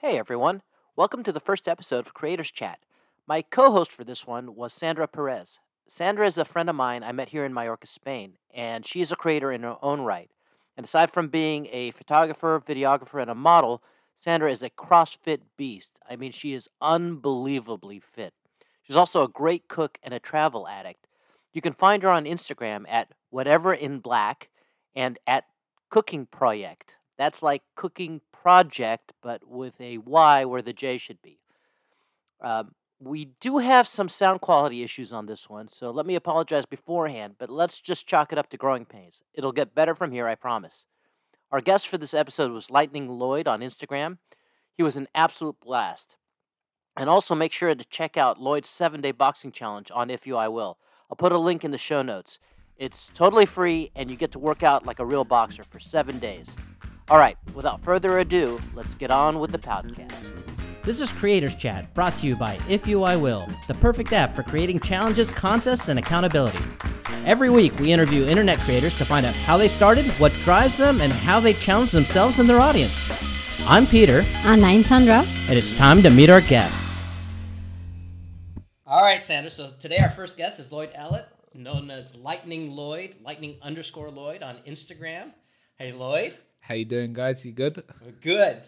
Hey everyone, welcome to the first episode of Creators Chat. My co host for this one was Sandra Perez. Sandra is a friend of mine I met here in Mallorca, Spain, and she is a creator in her own right. And aside from being a photographer, videographer, and a model, Sandra is a CrossFit beast. I mean, she is unbelievably fit. She's also a great cook and a travel addict. You can find her on Instagram at whatever in black and at cooking project. That's like cooking project, but with a Y where the J should be. Um, we do have some sound quality issues on this one, so let me apologize beforehand, but let's just chalk it up to growing pains. It'll get better from here, I promise. Our guest for this episode was Lightning Lloyd on Instagram. He was an absolute blast. And also make sure to check out Lloyd's seven day boxing challenge on ifUiWill. I'll put a link in the show notes. It's totally free, and you get to work out like a real boxer for seven days. All right, without further ado, let's get on with the podcast. This is Creators Chat, brought to you by ifUiWill, the perfect app for creating challenges, contests, and accountability. Every week, we interview internet creators to find out how they started, what drives them, and how they challenge themselves and their audience. I'm Peter, And I'm Sandra. and it's time to meet our guest. All right, Sandra. So today our first guest is Lloyd Ellett, known as Lightning Lloyd, Lightning underscore Lloyd on Instagram. Hey, Lloyd. How you doing, guys? You good? We're good.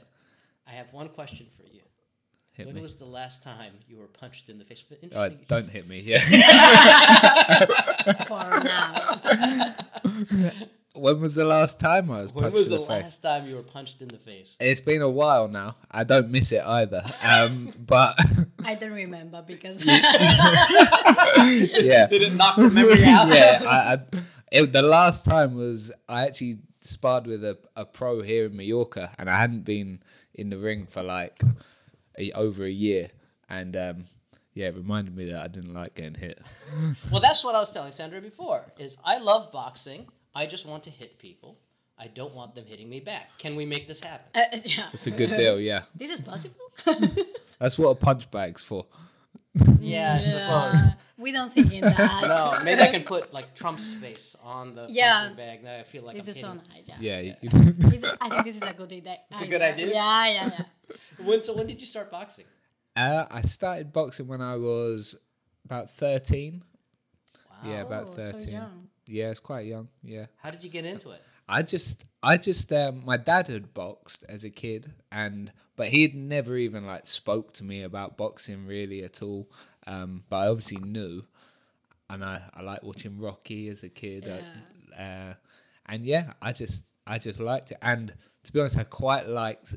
I have one question for you. Hit when me. was the last time you were punched in the face? Oh, Interesting. don't hit me. Yeah. For now. when was the last time I was When punched was in the the face? last time you were punched in the face? It's been a while now. I don't miss it either. Um, but I don't remember because yeah, Did it knock the memory out? yeah. I, I, it, the last time was I actually sparred with a, a pro here in Mallorca, and I hadn't been in the ring for like a, over a year, and um, yeah, it reminded me that I didn't like getting hit. Well, that's what I was telling Sandra before. Is I love boxing. I just want to hit people. I don't want them hitting me back. Can we make this happen? Uh, yeah. It's a good deal. Yeah, this is possible. that's what a punch bag's for. Yeah, I suppose. We don't think in that. No, maybe I can put like Trump's face on the Yeah. bag. Now I feel like This I'm is so hitting. nice. Yeah. Yeah. you- This is- I think this is a good idea. It's a good idea? Yeah, yeah, yeah. When, so when did you start boxing? Uh, I started boxing when I was about 13. Yeah, about Oh, so 13. young. yeah, it's quite young. Yeah. How did you get into it? I just, I just, um, my dad had boxed as a kid, and but he'd never even like spoke to me about boxing really at all. Um, but I obviously knew, and I, I like watching Rocky as a kid, I- uh, and yeah, I just, I just liked it. And to be honest, I quite liked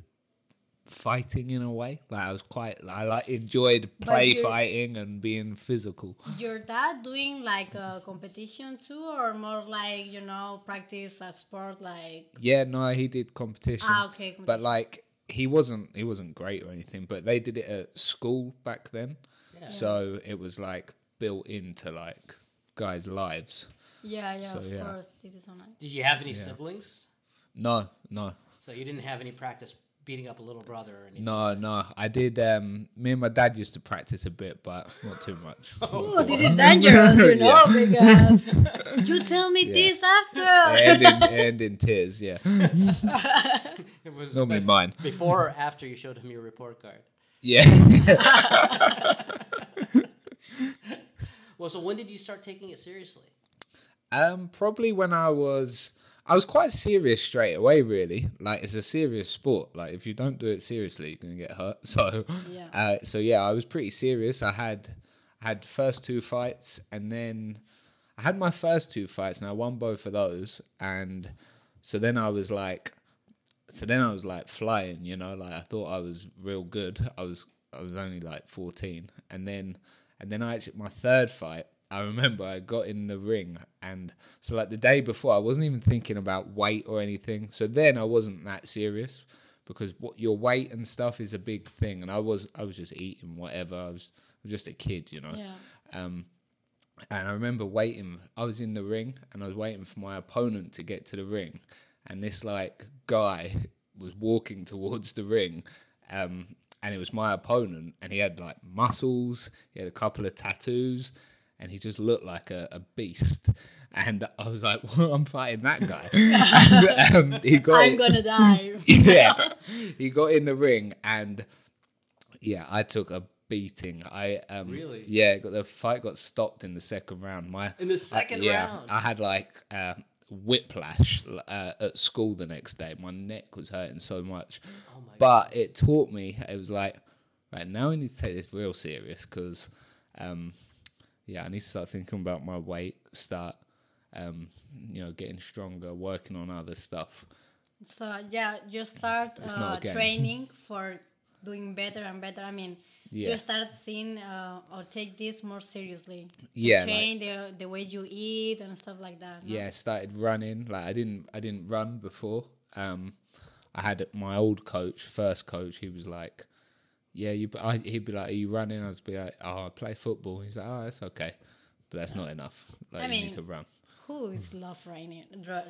fighting in a way. Like I was quite, I like enjoyed play fighting and being physical. Your dad doing like a competition too, or more like you know practice a sport like? Yeah, no, he did competition. Ah, okay, But like he wasn't he wasn't great or anything, but they did it at school back then. Yeah. So it was like built into like guys' lives. Yeah, yeah, So, of yeah. course. This is so nice. Did you have any siblings? No, no. So you didn't have any practice beating up a little brother or anything? No, no. I did um me and my dad used to practice a bit, but not too much. Oh, this is dangerous, you know, because you tell me this after. and, in, and in tears, yeah. It was Normally like, mine. before or after you showed him your report card. Yeah. Well, so when did you start taking it seriously? Um, probably when I was, I was quite serious straight away. Really, like it's a serious sport. Like if you don't do it seriously, you're gonna get hurt. So, Yeah. uh, so yeah, I was pretty serious. I had, I had first two fights, and then I had my first two fights, and I won both of those. And so then I was like, so then I was like flying. You know, like I thought I was real good. I was, I was only like 14, and then, and then I actually my third fight. I remember I got in the ring and so like the day before I wasn't even thinking about weight or anything. So then I wasn't that serious because what your weight and stuff is a big thing and I was I was just eating whatever. I was, I was just a kid, you know. Yeah. Um and I remember waiting I was in the ring and I was waiting for my opponent to get to the ring and this like guy was walking towards the ring um and it was my opponent and he had like muscles, he had a couple of tattoos and he just looked like a, a beast. and I was like, well, I'm fighting that guy. and, um, he got I'm gonna die. yeah, he got in the ring, and yeah, I took a beating. I um, Really? yeah, got the fight got stopped in the second round. My In the second yeah, round. I had like uh, whiplash uh, at school the next day. My neck was hurting so much, Oh my but it taught me. It was like, right now I need to take this real serious because, um, yeah, I need to start thinking about my weight. Start, um, you know, getting stronger, working on other stuff. So yeah, you start uh, training for doing better and better. I mean, Yeah. you start seeing uh, or take this more seriously. Yeah, like- change the the way you eat and stuff like that. no? yeah, started running. Like I didn't, I didn't run before. Um, I had my old coach, first coach. He was like, "Yeah, you." I, he'd be like, "Are you running?" I was be like, "Oh, I play football." He's like, "Oh, that's okay, but that's not enough. Like I you mean- need to run." Who is love running?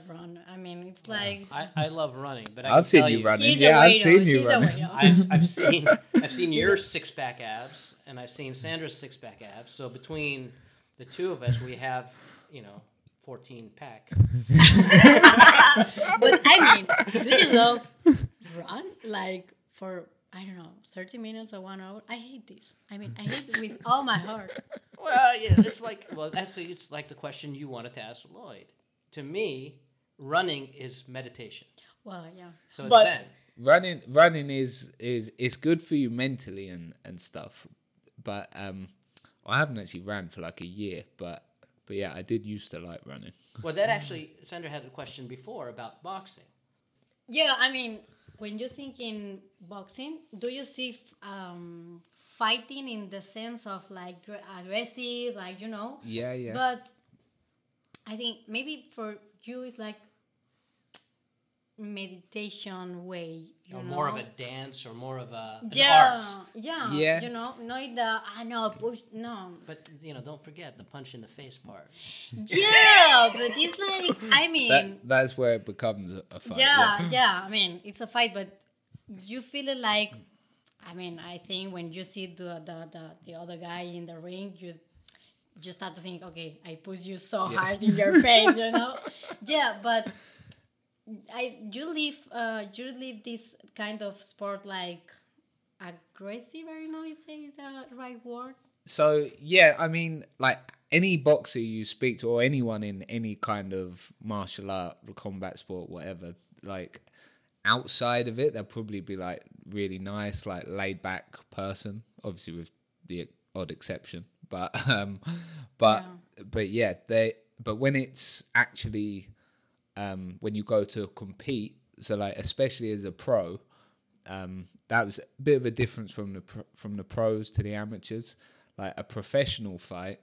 Run. I mean, it's like I, I love running, but I I've seen tell you running. Yeah, I've seen you running. I've, I've seen I've seen your six pack abs, and I've seen Sandra's six pack abs. So between the two of us, we have you know fourteen pack. but I mean, do you love run like for I don't know, thirty minutes or one hour? I hate this. I mean, I hate it with all my heart. Well, yeah, it's like well, that's it's like the question you wanted to ask Lloyd. To me, running is meditation. Well, yeah. So it's But- Zen. running running is is it's good for you mentally and and stuff but um i haven't actually ran for like a year but but yeah i did used to like running Well, that actually, Sandra had a question before about boxing. Yeah, I mean, when you think in boxing, do you see um, fighting in the sense of like aggressive, like you know? yeah yeah But I think maybe for you it's like meditation way. You Or know? more of a dance, or more of a yeah, art. yeah, Yeah. You know, not the I know ah, push. No, But you know, don't forget the punch in the face part. yeah, but it's like I mean, that that's where it becomes a, a fight yeah, yeah. I mean, it's a fight, but you feel it like. I mean, I think when you see the the, the, the other guy in the ring, you just start to think, okay, I push you so hard in your face, you know? yeah, but I you live uh you live this kind of sport like aggressive. I don't know if say the right word. so yeah i mean like any boxer you speak to or anyone in any kind of martial art combat sport whatever like outside of it they'll probably be like really nice like laid back person obviously with the odd exception but um but but yeah they but when it's actually um when you go to compete so like especially as a pro um, that was a bit of a difference from the pro- from the pros to the amateurs. Like a professional fight,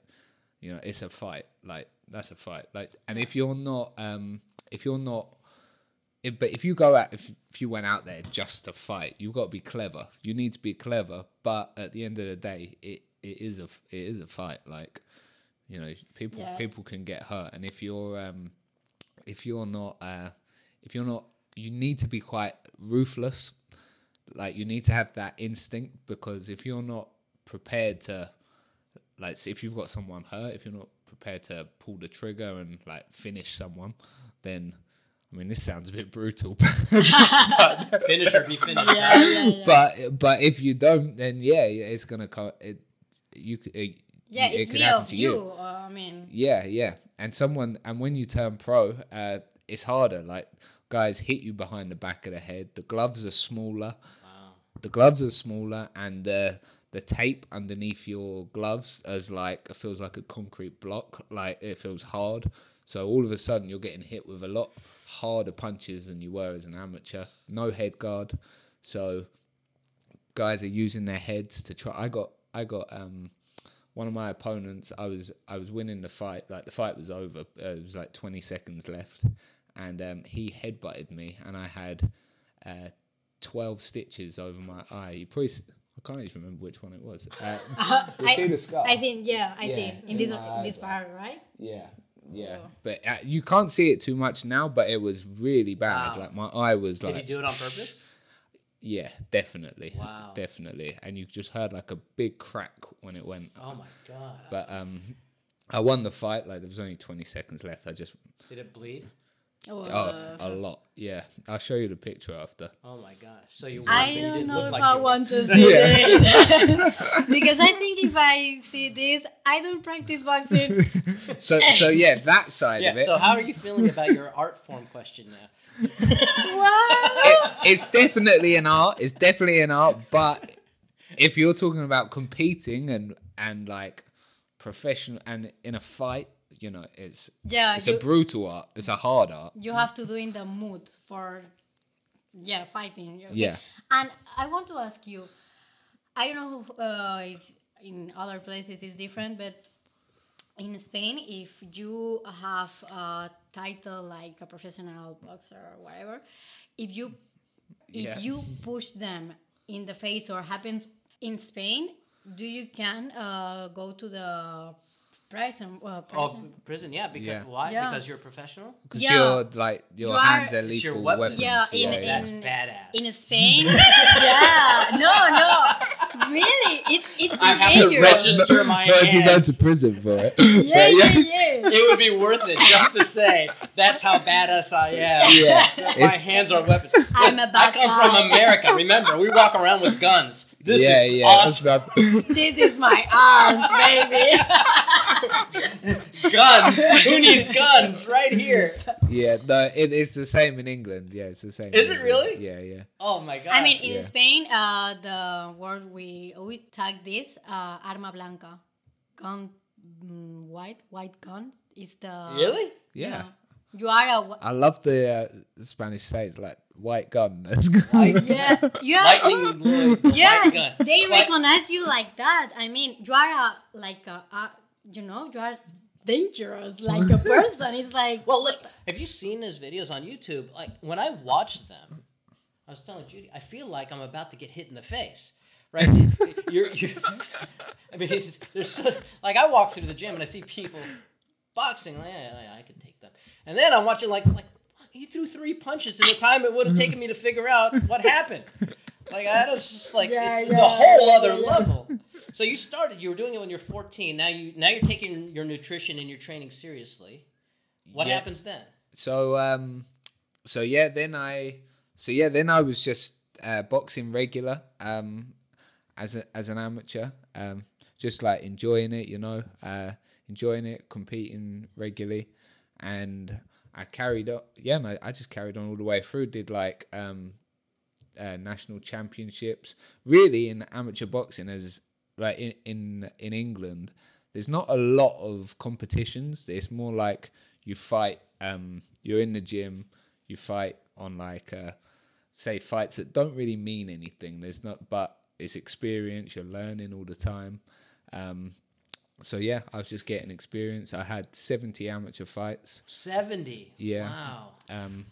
you know, it's a fight. Like that's a fight. Like, and if you're not, um, if you're not, if, but if you go out, if if you went out there just to fight, you've got to be clever. You need to be clever, but at the end of the day, it it is a it is a fight. Like, you know, people Yeah. people can get hurt, and if you're um, if you're not uh, if you're not, you need to be quite ruthless like you need to have that instinct because if you're not prepared to like if you've got someone hurt if you're not prepared to pull the trigger and like finish someone then i mean this sounds a bit brutal Finish or be finished. Yeah, yeah, yeah. but but if you don't then yeah it's gonna come it you could it, Yeah, it it's could happen to you. Uh, I mean, yeah, yeah. And someone and when you turn pro, uh, it's harder. Like guys hit you behind the back of the head. The gloves are smaller. Wow. The gloves are smaller, and the the tape underneath your gloves is like it feels like a concrete block. Like it feels hard. So all of a sudden you're getting hit with a lot harder punches than you were as an amateur. No head guard. So guys are using their heads to try. I got I got um one of my opponents. I was I was winning the fight. Like the fight was over. Uh, it was like twenty seconds left, and um, he headbutted me, and I had uh, twelve stitches over my eye. You probably. I can't even remember which one it was. Uh, you I, see the scar? I think yeah, I see Yeah, in in this my this eyebrow. part, right? Yeah, yeah. Oh. But uh, you can't see it too much now. But it was really bad. Wow. Like my eye was Did like. you do it on purpose? Yeah, definitely. Wow. Definitely. And you just heard like a big crack when it went. Oh my god. But um, I won the fight. Like there was only 20 seconds left. I just Did it bleed? Oh, oh a lot. Yeah, I'll show you the picture after. Oh my gosh! So you won, I don't didn't know if like I you want to see Yeah. this because I think if I see this, I don't practice boxing. So so yeah, that side Yeah. of it. So how are you feeling about your art form question now? Wow. it's definitely an art. It's definitely an art. But if you're talking about competing and and like professional and in a fight, you know, it's Yeah, it's you, a brutal art. It's a hard art. you have to do in the mood for yeah fighting. okay? Yeah. And I want to ask you, I don't know uh, if in other places it's different, but in Spain, if you have a title like a professional boxer or whatever, if you if Yeah. you push them in the face or happens in Spain, do you can uh, go to the prison? Uh, Oh, prison? prison. Yeah. Because Yeah. why? Yeah. Because you're a professional. Because Yeah. you're like your You hands are It's your lethal weapon. weapons. Yeah, in- yeah, That's in- badass. in Spain, yeah, no, no, really, it's it's I have to register my Not if you go to prison for it. Yeah, yeah, yeah. It would be worth it just to say that's how badass I am. Yeah. My It's- hands are weapons. I'm a I bad come guy. from America. Remember, we walk around with guns. This yeah, is yeah. awesome. that's This is my arms, baby. Guns. Who needs guns? Right here. yeah, no, it, it's the same in England. Yeah, it's the same. Is it England. really? Yeah, yeah. Oh my god. I mean, in Yeah. Spain, uh, the word we we tag this uh, arma blanca, gun, mm, white white gun is the really? Yeah. You are a wh- I love the, uh, the Spanish saying like white gun. That's good. White- yeah you Lightning Lloyd. yeah white gun. they White- recognize you like that. I mean, you are a like a, a you know you are dangerous like a person. It's like Well, look, have you seen his videos on YouTube? Like when I watch them, I was telling Judy, I feel like I'm about to get hit in the face. Right? you're, you're, I mean, there's so, like I walk through the gym and I see people boxing. Like, yeah, yeah, I could take them. And then I'm watching like like he threw three punches in the time it would have taken me to figure out what happened. Like I was just like Yeah, it's, it's a whole yeah, other yeah, yeah. level. So you started. You were doing it when you're 14. Now you now you're taking your nutrition and your training seriously. What Yeah. happens then? So um, so yeah, then I, so yeah, then I was just uh, boxing regular um, as a, as an amateur, um, just like enjoying it, you know, uh, enjoying it, competing regularly, and I carried on. Yeah, no, I just carried on all the way through. Did like um, uh, national championships. Really, in amateur boxing, as like in, in in England, there's not a lot of competitions. It's more like you fight. Um, you're in the gym. You fight on like uh, say fights that don't really mean anything. There's not, but it's experience. You're learning all the time. Um, so yeah, I was just getting experience. I had 70 amateur fights. 70. Yeah. Wow. Um,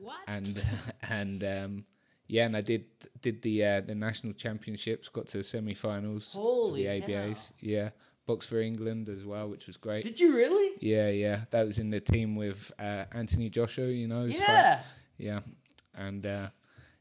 what? and and um, yeah, and I did did the uh, the national championships, got to the semi-finals. Holy the cow. ABAs, yeah, box for England as well, which was great. Did you really? yeah, yeah, that was in the team with uh, Anthony Joshua, you know. his fight- Yeah. yeah, and uh,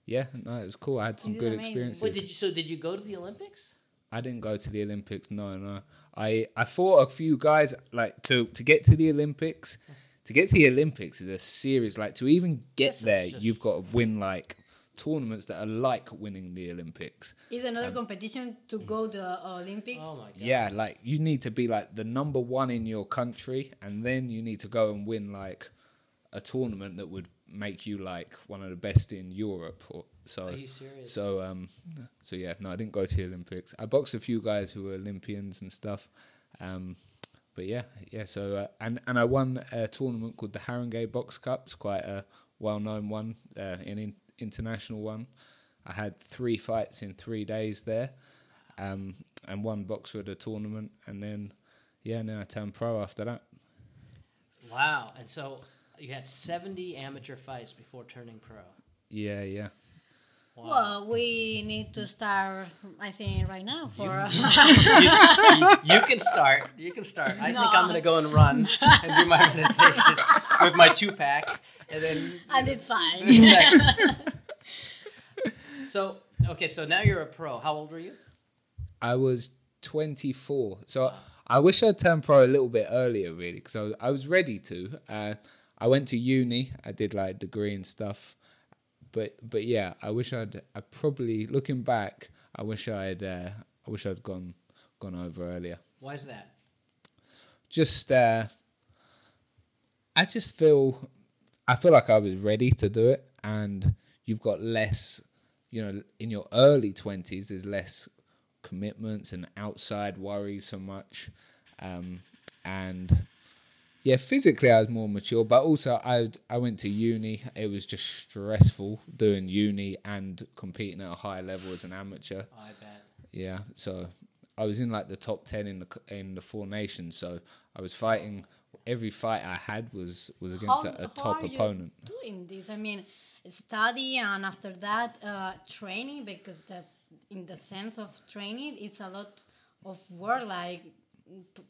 yeah, no, it was cool. I had some He's good amazing. experiences. Wait, did you? So did you go to the Olympics? I didn't go to the Olympics. No, no. I I fought a few guys like to to get to the Olympics. To get to the Olympics is a serious like to even get Yes, there. just- You've got to win like tournaments that are like winning the Olympics. Is another um, competition to go to the Olympics. Oh my god. Yeah, like you need to be like the number one in your country, and then you need to go and win like a tournament that would make you like one of the best in Europe. Or so. Are you serious? So um, so yeah, no, I didn't go to the Olympics. I boxed a few guys who were Olympians and stuff. Um, but yeah, yeah. So uh, and and I won a tournament called the Haringey Box Cup. It's quite a well-known one, uh, an in, international one. I had three fights in three days there, um, and one boxer at the tournament, and then yeah, then I turned pro after that. Wow. And so you had 70 amateur fights before turning pro. Yeah, yeah. Wow. Well, we need to start, I think, right now for. you, you can start. You can start. I think I'm gonna go and run and do my meditation with my two pack, and then. and it's fine. so okay, so now you're a pro. How old were you? I was 24. So I wish I'd turned pro a little bit earlier, really, because I was, I was ready to. Uh, I went to uni. I did like degree and stuff, but but yeah, I wish I'd. I probably looking back, I wish I'd. Uh, I wish I'd gone gone over earlier. Why is that? Just. Uh, I just feel. I feel like I was ready to do it, and you've got less. You know, in your early twenties, there's less commitments and outside worries so much. Um, and yeah, physically I was more mature, but also I I went to uni. It was just stressful doing uni and competing at a high level as an amateur. I bet. Yeah, so I was in like the top ten in the in the four nations. So I was fighting. Every fight I had was was against a, a top are you opponent. doing this? I mean, study and after that uh, training because the in the sense of training, it's a lot of work, like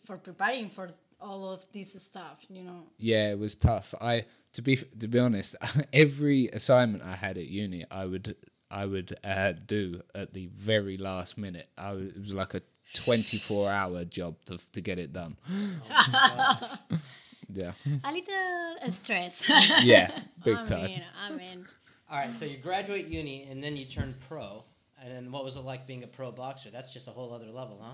for preparing for all of this stuff. You know. Yeah, it was tough. I to be to be honest, every assignment I had at uni, I would I would uh, do at the very last minute. I was, it was like a twenty four hour job to to get it done. yeah, A little stress. yeah, big I time. mean, I mean, All right, so you graduate uni and then you turn pro. And then what was it like being a pro boxer? That's just a whole other level, huh?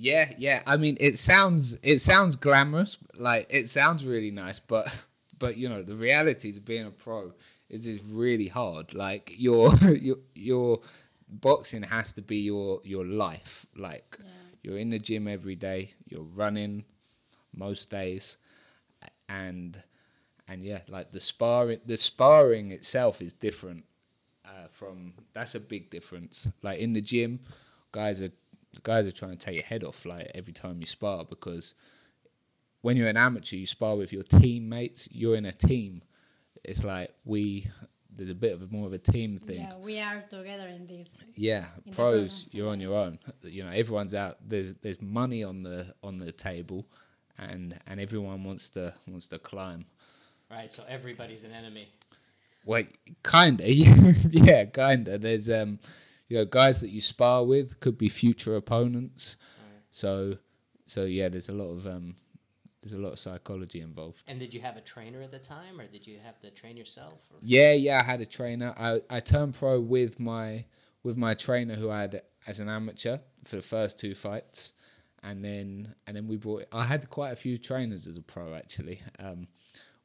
Yeah, yeah. I mean, it sounds it sounds glamorous, like it sounds really nice, but but you know the realities of being a pro is is really hard. Like your your your boxing has to be your your life. Like you're in the gym every day, you're running most days, and and yeah, like the sparring the sparring itself is different uh, from that's a big difference. Like in the gym, guys are guys are trying to take your head off like every time you spar because when you're an amateur, you spar with your teammates. You're in a team. It's like we there's a bit of a, more of a team thing. yeah, we are together in this. Yeah, In pros, you're on your own. You know, everyone's out. There's there's money on the on the table, and and everyone wants to wants to climb. Right, so everybody's an enemy. Well, kinda, yeah, kinda. There's um, you know, guys that you spar with could be future opponents. So, so yeah, there's a lot of um, there's a lot of psychology involved. And did you have a trainer at the time, or did you have to train yourself? Or? Yeah, yeah, I had a trainer. I I turned pro with my with my trainer who I had as an amateur for the first two fights, and then and then we brought. I had quite a few trainers as a pro actually. Um,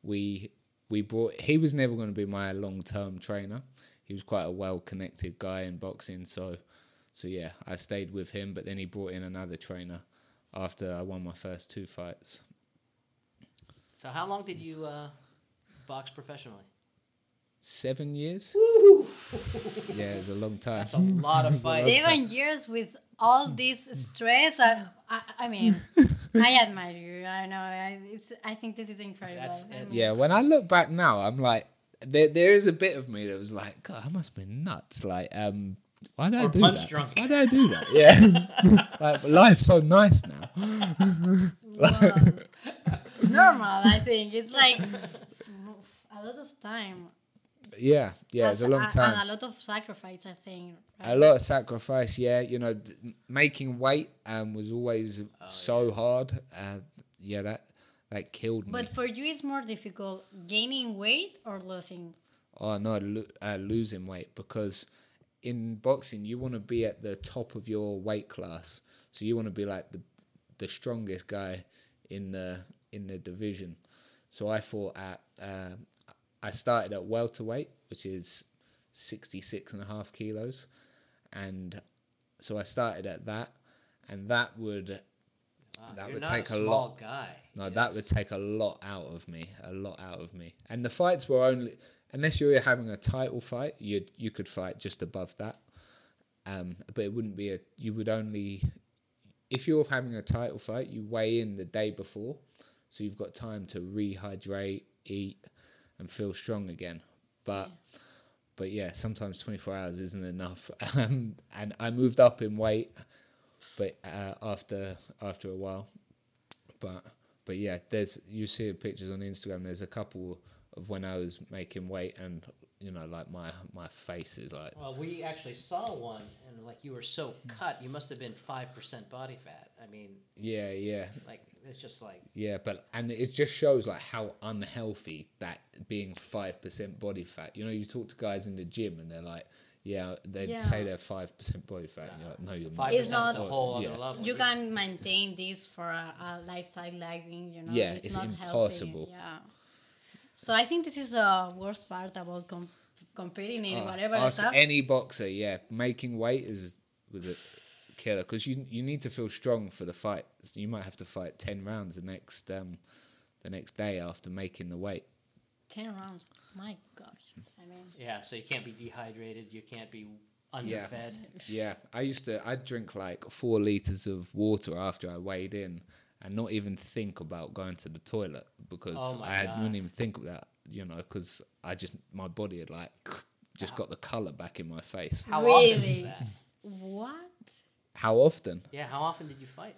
we we brought. He was never going to be my long term trainer. He was quite a well connected guy in boxing, so so yeah, I stayed with him. But then he brought in another trainer after I won my first two fights. So how long did you uh, box professionally? Seven years. yeah, it's a long time. That's a lot of fights. Seven years with all this stress. I, I, I mean, I admire you. I know. I, it's. I think this is incredible. That's- I mean, Yeah, when I look back now, I'm like, there there is a bit of me that was like, God, I must have been nuts. Like, um, why did I do punch that? drunk. Why did I do that? Yeah, like life's so nice now. wow. normal. I think it's like a lot of time. Yeah, yeah, it's a long And time. a lot of sacrifice. I think. A lot of sacrifice. Yeah, you know, d- making weight um was always so hard. Uh, yeah, that that killed me. But for you, it's more difficult gaining weight or losing. Oh no, lo- uh, losing weight because in boxing you want to be at the top of your weight class. So you want to be like the the strongest guy in the in the division. So I fought at uh, I started at welterweight, which is 66 and a half kilos, and so I started at that, and that would Wow, that would take a a lot. guy. no, that would take a lot out of me, a lot out of me. And the fights were only unless you were having a title fight, you you could fight just above that. Um, but it wouldn't be a. You would only if you're having a title fight, you weigh in the day before, so you've got time to rehydrate, eat, and feel strong again. But but yeah, sometimes 24 hours isn't enough. Um, and I moved up in weight, but uh, after after a while, but but yeah, there's you see the pictures on Instagram. There's a couple of when I was making weight, and you know, like my my face is like Well, we actually saw one, and like you were so cut, you must have been five percent body fat. I mean, yeah, yeah, like it's just like yeah. But and it just shows like how unhealthy that being five percent body fat. You know, you talk to guys in the gym and they're like, yeah, they Yeah. say they're five percent body fat. And you're like, no, you're five not. It's percent a not- whole Yeah. level. you can maintain this for a, a lifestyle living, you know. Yeah, it's, it's not impossible. Healthy. Yeah. So I think this is the worst part about com- competing in whatever Ask stuff. any boxer, yeah, making weight is was a killer because you you need to feel strong for the fight. So you might have to fight ten rounds the next um the next day after making the weight. Ten rounds. My gosh. I mean, yeah, so you can't be dehydrated. You can't be underfed. Yeah, I used to. I'd drink like four liters of water after I weighed in, and not even think about going to the toilet because Oh my I had, God. wouldn't even think of that. You know, because I just my body had like just got the color back in my face. How often is Really? that? what? How often? Yeah, how often did you fight?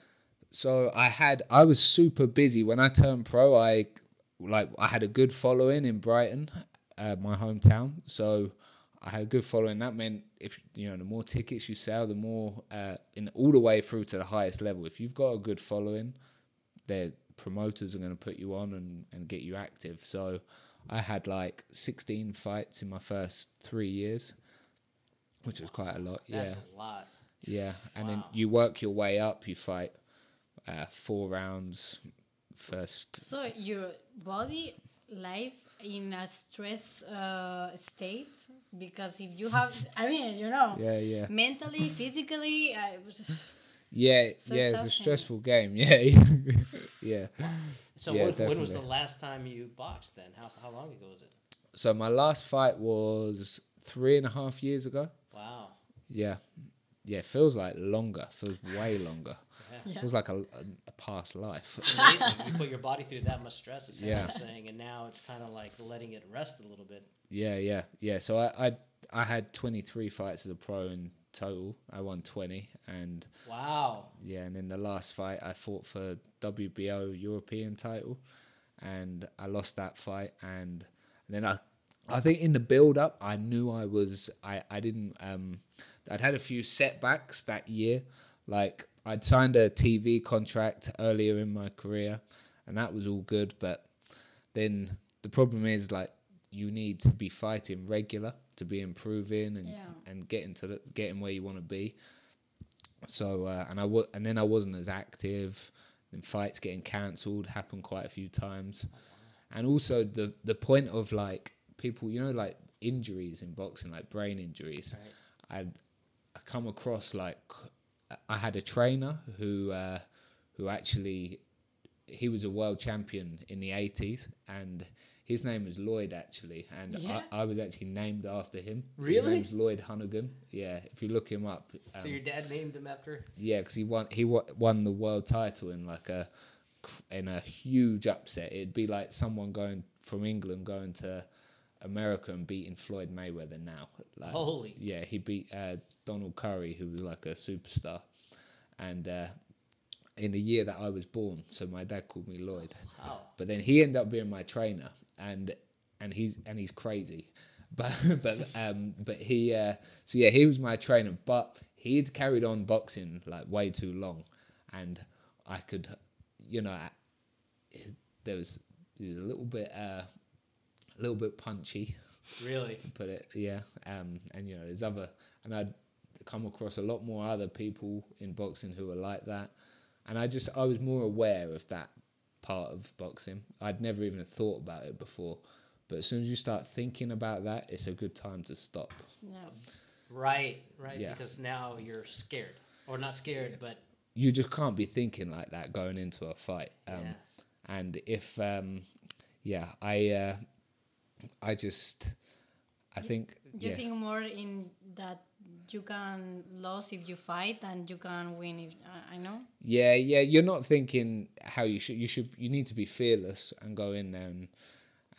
So I had I was super busy when I turned pro. I like I had a good following in Brighton, uh, my hometown. So I had a good following. That meant if you know the more tickets you sell, the more uh, in all the way through to the highest level. If you've got a good following, the promoters are going to put you on and and get you active. So I had like 16 fights in my first three years, which was quite a lot. That's yeah. a lot. Yeah, and then you work your way up. You fight uh, four rounds first. So your body life in a stress uh, state because if you have, I mean, you know, Yeah, yeah, mentally, physically, I was yeah, So yeah. It's a stressful game. Yeah, yeah. So Yeah, when, when was the last time you boxed? Then how how long ago was it? So my last fight was three and a half years ago. Wow. Yeah, yeah. it Feels like longer. Feels way longer. Yeah. Feels like a, a, a past life. Amazing. you put your body through that much stress. It's Yeah. yeah. saying, and now it's kind of like letting it rest a little bit. Yeah, yeah, yeah. So I, I, I had twenty three fights as a pro in total. I won twenty, and Wow. Yeah, and in the last fight, I fought for WBO European title, and I lost that fight. And, then I, I think in the build up, I knew I was. I I didn't. Um, I'd had a few setbacks that year. Like I'd signed a TV contract earlier in my career, and that was all good. But then the problem is like you need to be fighting regular to be improving and Yeah. and getting to the, getting where you want to be. So uh, and I wa- and then I wasn't as active. And fights getting cancelled happened quite a few times, and also the the point of like people, you know, like injuries in boxing, like brain injuries. I'd I come across like I had a trainer who uh, who actually he was a world champion in the eighties, and his name was Lloyd actually, and Yeah. I, I was actually named after him. His Really? name's Lloyd Honeyghan. Yeah, if you look him up. so um, your dad named him after? yeah, because he won he won the world title in like a in a huge upset. It'd be like someone going from England going to America and beating Floyd Mayweather now. Like, Holy. Yeah, he beat uh, Donald Curry, who was like a superstar, and uh, in the year that I was born. So my dad called me Lloyd. Wow. But then he ended up being my trainer, and and he's and he's crazy, but but um but he uh so yeah he was my trainer, but he'd carried on boxing like way too long, and I could, you know, I, there was a little bit uh a little bit punchy, Really? to put it yeah um and you know there's other and I'd come across a lot more other people in boxing who were like that and I just I was more aware of that part of boxing I'd never even thought about it before but as soon as you start thinking about that it's a good time to stop no. Right. Right. Yeah. Because now you're scared, or not scared, but you just can't be thinking like that going into a fight um Yeah. and if um yeah I uh I just I think You yeah think more in that you can lose if you fight and you can win if I I know. Yeah, yeah, you're not thinking how you should. You should. You need to be fearless and go in there and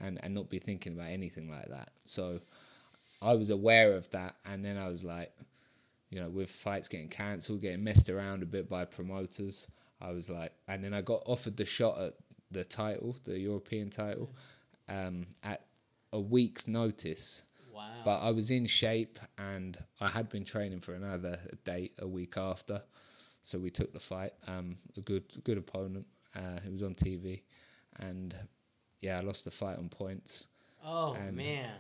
and, and not be thinking about anything like that. So I was aware of that, and then I was like, you know, with fights getting cancelled, getting messed around a bit by promoters, I was like, and then I got offered the shot at the title, the European title, um, at a week's notice. Wow. But I was in shape and I had been training for another date a week after. So we took the fight. Um, a good good opponent. Uh, it was on TV, and yeah, I lost the fight on points. oh and- man.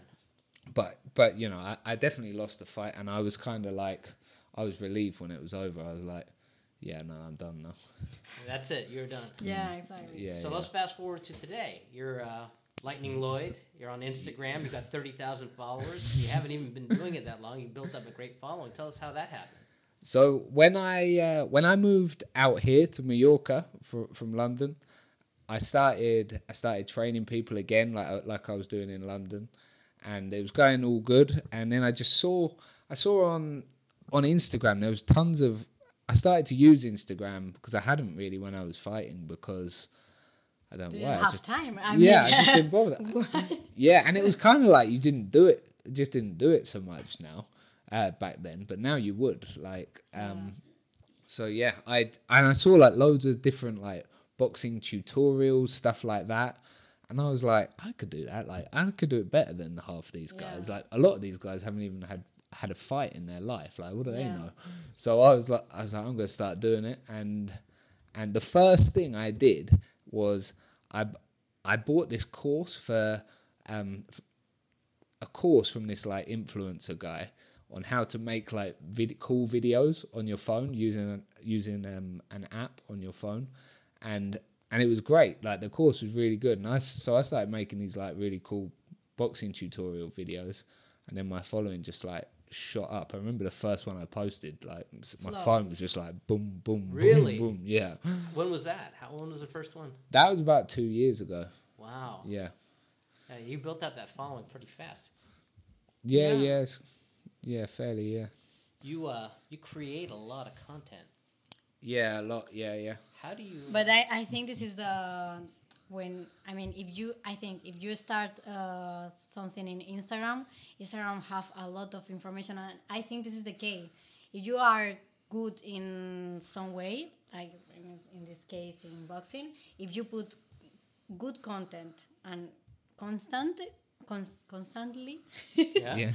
But but you know, I, I definitely lost the fight, and I was kind of like, I was relieved when it was over. I was like, yeah, no, I'm done now. That's it. You're done. Yeah, exactly. Yeah. So yeah. let's fast forward to today. You're uh, Lightning Lloyd. You're on Instagram. You've got thirty thousand followers. You haven't even been doing it that long. You built up a great following. Tell us how that happened. So when I uh, when I moved out here to Mallorca fr- from London, I started I started training people again like like I was doing in London, and it was going all good. And then I just saw I saw on on Instagram there was tons of I started to use Instagram because I hadn't really when I was fighting because don't know Didn't why have just time. I yeah, mean, I just didn't bother. yeah, and it was kind of like you didn't do it, just didn't do it so much now, uh, back then. But now you would like, um, so yeah, I and I saw like loads of different like boxing tutorials, stuff like that, and I was like, I could do that. Like, I could do it better than half of these guys. Yeah. Like, a lot of these guys haven't even had had a fight in their life. Like, what do they know? So I was like, I was like, I'm gonna start doing it, and and the first thing I did was I I bought this course for um a course from this like influencer guy on how to make like vid- cool videos on your phone using using um, an app on your phone. And and it was great. Like the course was really good. And I so I started making these like really cool boxing tutorial videos. And then my following just like shot up I remember the first one I posted like s- my phone was just like boom boom Really? boom boom yeah When was that? How when was the first one? that was about 2 years ago Wow. yeah Yeah, you built up that following pretty fast. yeah Yeah. yeah yeah fairly yeah You uh you create a lot of content. yeah a lot yeah yeah How do you? But I, I think this is the when I mean if you I think if you start uh, something in Instagram, Instagram have a lot of information and I think this is the key. If you are good in some way, like in, in this case in boxing, if you put good content and constant cons- constantly, yeah. yeah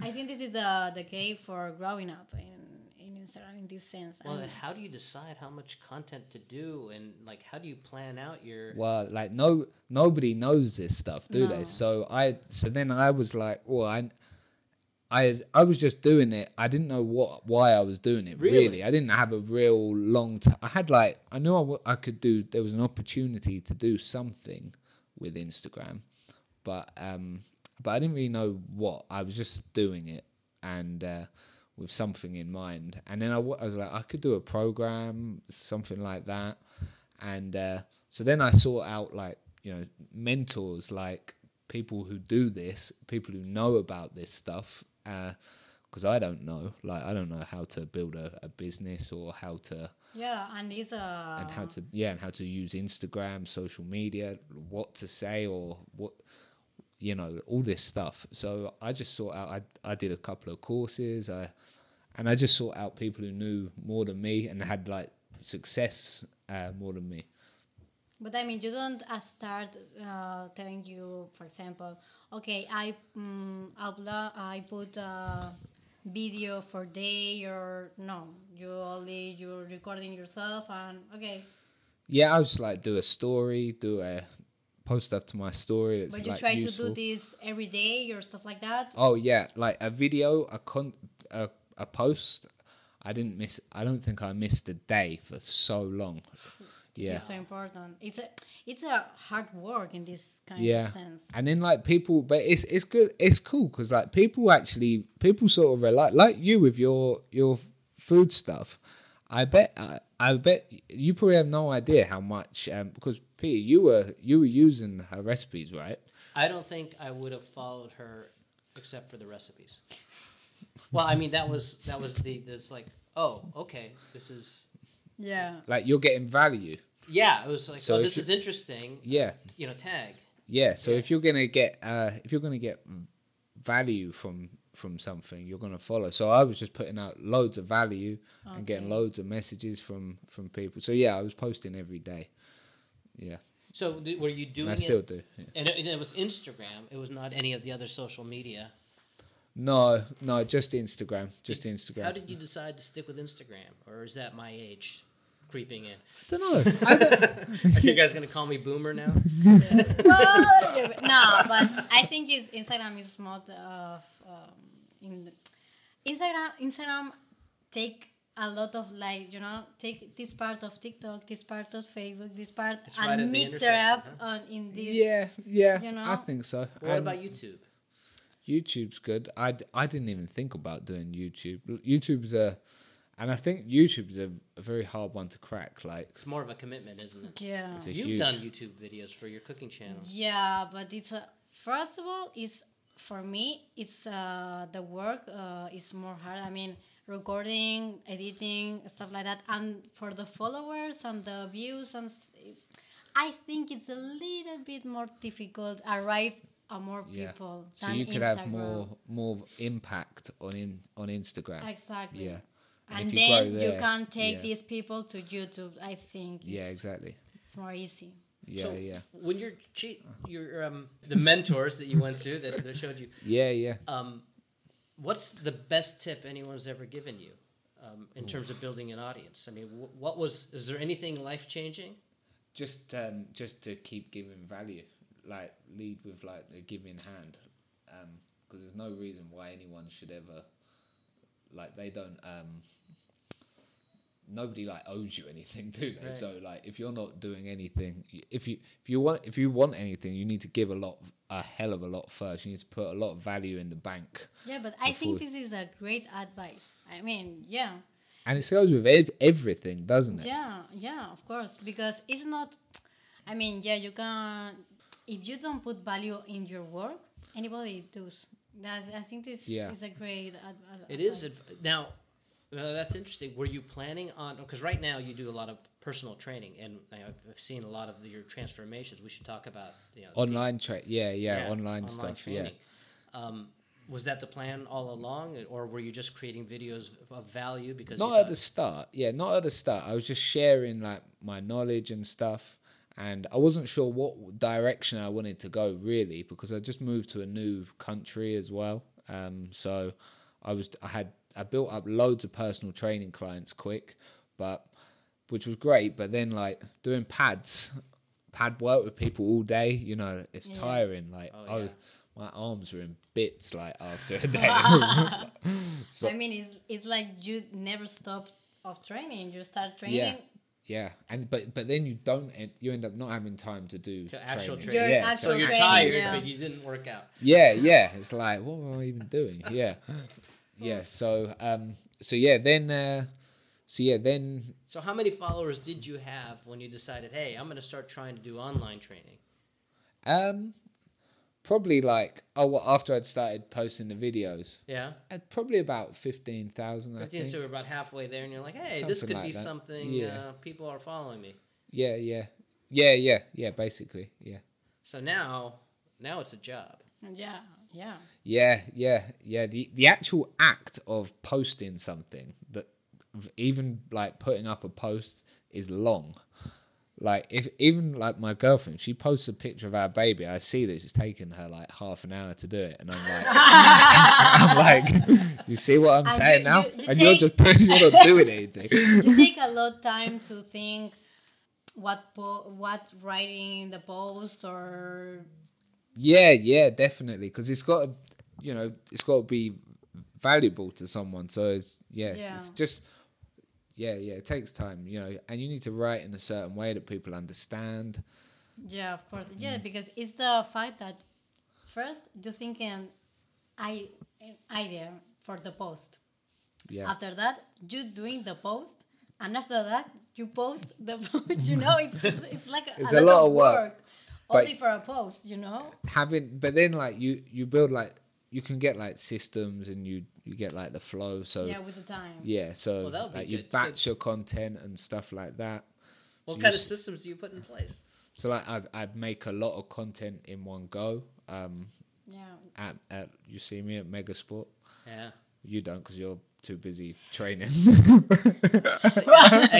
I think this is the the key for growing up in in Instagram in this sense. Well, And- how do you decide how much content to do, and like how do you plan out your? well like no nobody knows this stuff do they so i so then i was like well i i i was just doing it i didn't know what why i was doing it Really? really, i didn't have a real long time i had like i knew I, w- I could do there was an opportunity to do something with instagram but um but i didn't really know what i was just doing it and uh with something in mind and then I, was like i could do a program something like that and uh, so then I sought out like you know mentors, like people who do this, people who know about this stuff, because I don't know, like I don't know how to build a, a business or how to yeah, and it's a and how to yeah and how to use Instagram, social media, what to say or what you know all this stuff. So I just sought out. I I did a couple of courses. I and I just sought out people who knew more than me and had like success uh, more than me. But I mean, you don't uh, start uh, telling you, for example, okay, I um, upload, I put a video for day or no, you only you're recording yourself and okay. Yeah, I was just like do a story, do a post stuff to my story. It's But you like try useful. to do this every day or stuff like that. Oh yeah, like a video, a con, a, a post. I didn't miss. I don't think I missed a day for so long. Yeah, It's so important. It's a it's a hard work in this kind yeah. of sense. And then like people, but it's it's good. It's cool because like people actually people sort of rely like you with your your food stuff. I bet I, I bet you probably have no idea how much um, because Peter, you were you were using her recipes, right? I don't think I would have followed her except for the recipes. Well, I mean that was that was the this like oh okay this is Yeah. Like you're getting value. yeah it was like So oh if this you- is interesting Yeah, you know tag Yeah, so if you're gonna get uh, if you're gonna get value from from something, you're gonna follow. So I was just putting out loads of value and getting loads of messages from from people. So yeah, I was posting every day. Yeah, so th- were you doing and I still it do. Yeah. and it, and it was Instagram it was not any of the other social media No, no, just Instagram, just Instagram. How did you decide to stick with Instagram, or is that my age creeping in? I don't know. Are you guys gonna call me boomer now? no, but I think it's Instagram is more of um, in Instagram. Instagram take a lot of like you know take this part of TikTok, this part of Facebook, this part It's right and the mix it up huh? on in this. yeah, yeah, you I think so. What And about YouTube? YouTube's good. I, I didn't even think about doing YouTube. YouTube's a, and I think YouTube's a, a very hard one to crack. Like, It's more of a commitment, isn't it? Yeah. You've huge- done YouTube videos for your cooking channel. Yeah, but it's a first of all, it's for me, it's uh, the work uh, is more hard. I mean, recording, editing, stuff like that, and for the followers and the views and. I think it's a little bit more difficult arrive a more people. yeah. people So you could Instagram. have more more impact on in on Instagram. Exactly. Yeah. And And if you grow then you can take yeah. these people to YouTube. I think. Yeah, exactly. It's more easy. Yeah, so yeah, when you're che- your um the mentors that you went to that, that showed you yeah, yeah. um what's the best tip anyone's ever given you um, in terms of building an audience i mean wh- what was is there anything life changing just um just to keep giving value like lead with like the giving hand um because there's no reason why anyone should ever like they don't um nobody like owes you anything do they Right. so like if you're not doing anything if you if you want if you want anything you need to give a lot a hell of a lot first you need to put a lot of value in the bank Yeah, but I think this is a great advice. I mean, yeah. and it goes with ev- everything doesn't it Yeah, yeah, of course. Because it's not, I mean, yeah, you can, if you don't put value in your work, anybody does. That, I think this Yeah. is a great ad, ad, It is advice. adv- now. Well, that's interesting. Were you planning on? Because right now you do a lot of personal training, and I've I've seen a lot of your transformations. We should talk about you know, the- online tra- yeah, yeah yeah, online, stuff yeah. Um, was that the plan all along, or were you just creating videos of value? Because you not at the start yeah not at the start i was just sharing like my knowledge and stuff and i wasn't sure what direction i wanted to go really because i just moved to a new country as well um, so i was i had i built up loads of personal training clients quick but which was great but then like doing pads pad work with people all day you know it's Yeah. tiring like Oh, i was yeah. my arms were in bits like after a day so- I mean, it's, it's like you never stop of training. You start training. Yeah, yeah, and but but then you don't. en- You end up not having time to do To actual training. training. Your Yeah, actual so you're training, tired, yeah. but you didn't work out. yeah, yeah. It's like what am I even doing? Yeah, yeah. So um, so yeah, then uh, so yeah, then So how many followers did you have when you decided, hey, I'm going to start trying to do online training? um, probably like oh, well, after I'd started posting the videos, Yeah. uh, probably about fifteen thousand. I I think think. so we're about halfway there, and you're like, hey, this Something could be that. something. Yeah. Uh, people are following me. Yeah, yeah, yeah, yeah, yeah. Basically, yeah. So now, now it's a job. Yeah, yeah. Yeah, yeah, yeah. The the actual act of posting something that even like putting up a post is long. Like if even like my girlfriend, she posts a picture of our baby, I see that it's taken her like half an hour to do it, and I'm like, I'm like, you see what I'm And saying you- now? you- you and you're just you're not doing anything. you take a lot of time to think what po- what writing the post or Yeah, yeah, definitely, because it's got to, you know, it's got to be valuable to someone. So it's yeah, Yeah. it's just yeah, yeah. It takes time, you know, and you need to write in a certain way that people understand. yeah, of course, Mm. yeah, because it's the fact that first you think an I an idea for the post. Yeah, After that, you doing the post, and after that, you post the post. You know, it's, it's, like It's a, lot, lot of of work, work, only for a post. You know. having, but then like you you build like you can get like systems and you you get like the flow. So Yeah, yeah, with the time. Yeah, so Well, that would be like you good. So- batch your content and stuff like that. What So kind of s- systems do you put in place? So like I I make a lot of content in one go. Um, Yeah. at, at you see me at Megasport. Yeah. You don't because you're too busy training.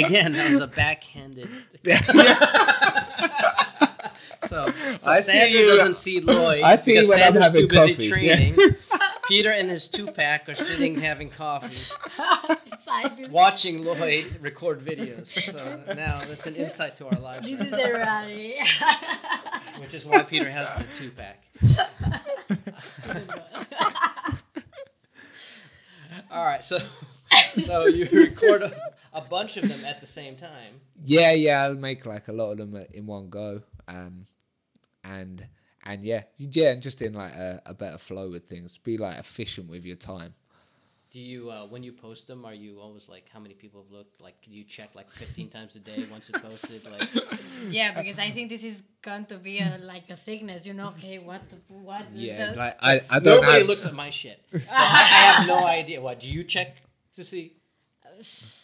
Again, that was a backhanded. so, so I see you- doesn't see Lloyd I see because when I'm having too busy coffee. training. Peter and his two pack are sitting having coffee, watching Lloyd record videos. So now that's an insight to our lives, This is the reality. which is why Peter has the two pack. All right, so so you record a, a bunch of them at the same time. Yeah, yeah, I'll make like a lot of them in one go. Um, and and yeah, yeah, and just in like a, a better flow with things. Be like efficient with your time. Do you, uh, when you post them, are you always like, how many people have looked? Like, can you check like 15 times a day once it's posted? Like, yeah, because I think this is going to be a, like a sickness. You know, okay, what, what? is Yeah, that? like I, I don't nobody have, looks at my shit. So I, I have no idea. What do you check to see?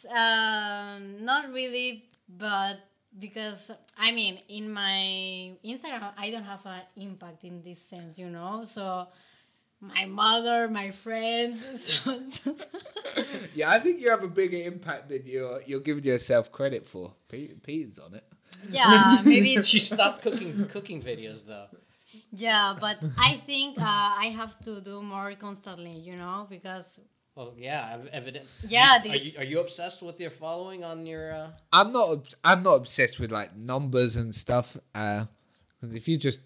Um, not really, but because I mean, in my Instagram, I don't have an impact in this sense, you know. So my mother, my friends. So, so- Yeah, I think you have a bigger impact than you're you're giving yourself credit for. Pete, Pete's on it. yeah, maybe. She stopped cooking cooking videos though. yeah, but I think uh, I have to do more constantly, you know, because Well, yeah, ev- evident. Yeah, Are you are you obsessed with your following on your? Uh... I'm not. I'm not obsessed with like numbers and stuff. Because if you just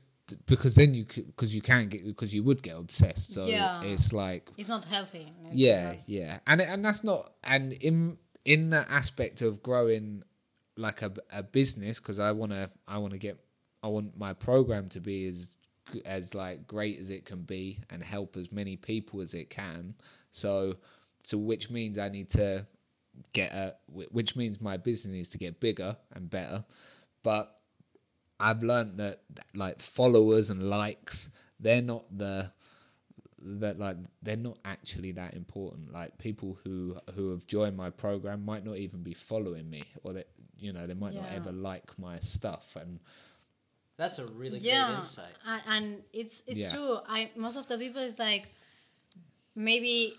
because then you because you can get because you would get obsessed. So Yeah. it's like it's not healthy. It's yeah, not- yeah, and and that's not and in in the aspect of growing like a, a business because I wanna I wanna get I want my program to be as as like great as it can be and help as many people as it can. So so which means I need to get a which means my business needs to get bigger and better, but I've learned that like followers and likes they're not the that like they're not actually that important. Like people who who have joined my program might not even be following me or that you know they might not ever like my stuff. And That's a really great yeah. insight. and, and it's it's Yeah. true. I most of the people is like maybe